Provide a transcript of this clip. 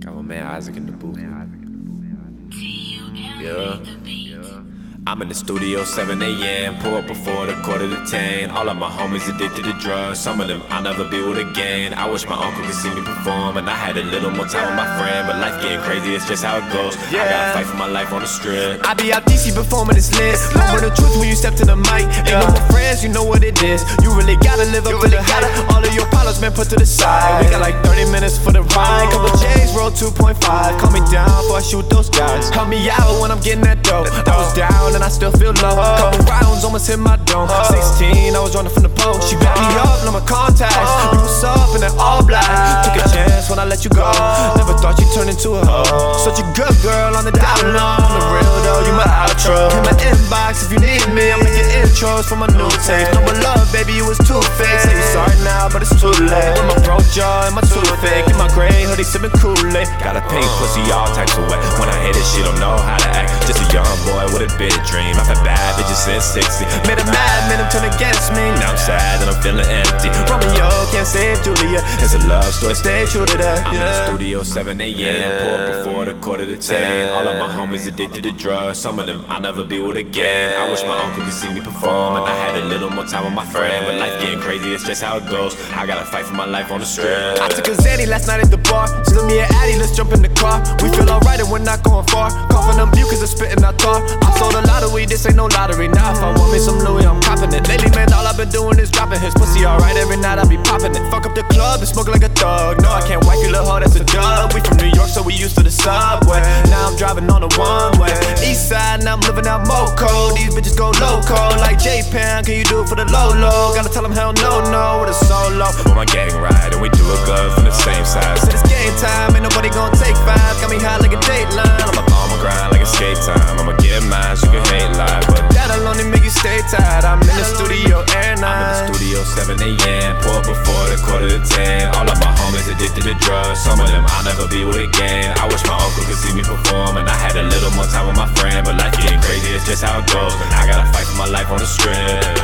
Got my man Isaac in the booth. Yeah. I'm in the studio 7 a.m. Pull up before the quarter to 10. All of my homies addicted to drugs. Some of them I'll never be with again. I wish my uncle could see me perform. And I had a little more time with my friend. But life getting crazy, it's just how it goes. I gotta fight for my life on the strip. I be out DC performing this list. Moment of truth when you step to the mic. Ain't no more friends, you know what it is. You really gotta live up to the hype. Been put to the side. We got like 30 minutes for the ride. Couple J's, roll 2.5. Call me down before I shoot those guys. Call me out when I'm getting that dough. I was down and I still feel low. Couple rounds almost hit my dome. 16, I was running from the post. She backed me up, now my contacts. You was up in that all black. Took a chance when I let you go. Never thought you'd turn into a hoe. Such a good girl on the down low. On the real though, you my outro. In my inbox if you need me. I'm making intros for my new tape. No more love, baby, you was too fake. Say you sorry now, but it's too late. With my broke jaw and my toothpick. In my gray hoodie, sipping Kool-Aid. Got a pink pussy all types of wet. When I hit it, she don't know how to act. Just a young boy with a big dream. I've had bad bitches since 60. Made a mad, made him turn against me. Now I'm sad I'm feeling empty. Romeo can't save Julia. It's a love story, stay true to that. I'm in the Yeah. studio 7 a.m. Pull up before the quarter to 10. All of my homies addicted to drugs. Some of them I'll never be with again. I wish my uncle could see me perform. And I had a little more time with my friend. But life getting crazy, it's just how it goes. I gotta fight for my life on the strip. I took a Zanny last night at the bar. Slip me an Addy, let's jump in the car. We feel alright and we're not going far. Coughing them cause they're spitting our tar. I sold a lot of weed, this ain't no lottery. Now if I want me some Louis, I'm copping it. Lately, man, all I've been doing is dropping his pussy alright. Every night I be popping it. Fuck up the club and smoke like a thug. No, I can't wipe your little hoe, that's a dub. We from New York, so we used to the subway. Now I'm driving on the one way. East side, now I'm living out Moco. These bitches go loco. Like J Pan, can you do it for the low low? Gotta tell them hell no, no, with a solo. With my gang ride, and we do it good from the same side. Said it's game time, ain't nobody gonna take five. Got me high like a dateline. I'm on my grind like a skate time. I'ma get mine, you can hate live, but That'll only make you stay tired. I'm in the studio I'm in the studio 7 a.m. Up before the quarter to 10. All of my homies addicted to drugs. Some of them I'll never be with again. I wish my uncle could see me perform. And I had a little more time with my friend. But life getting crazy, it's just how it goes. And I gotta fight for my life on the strip.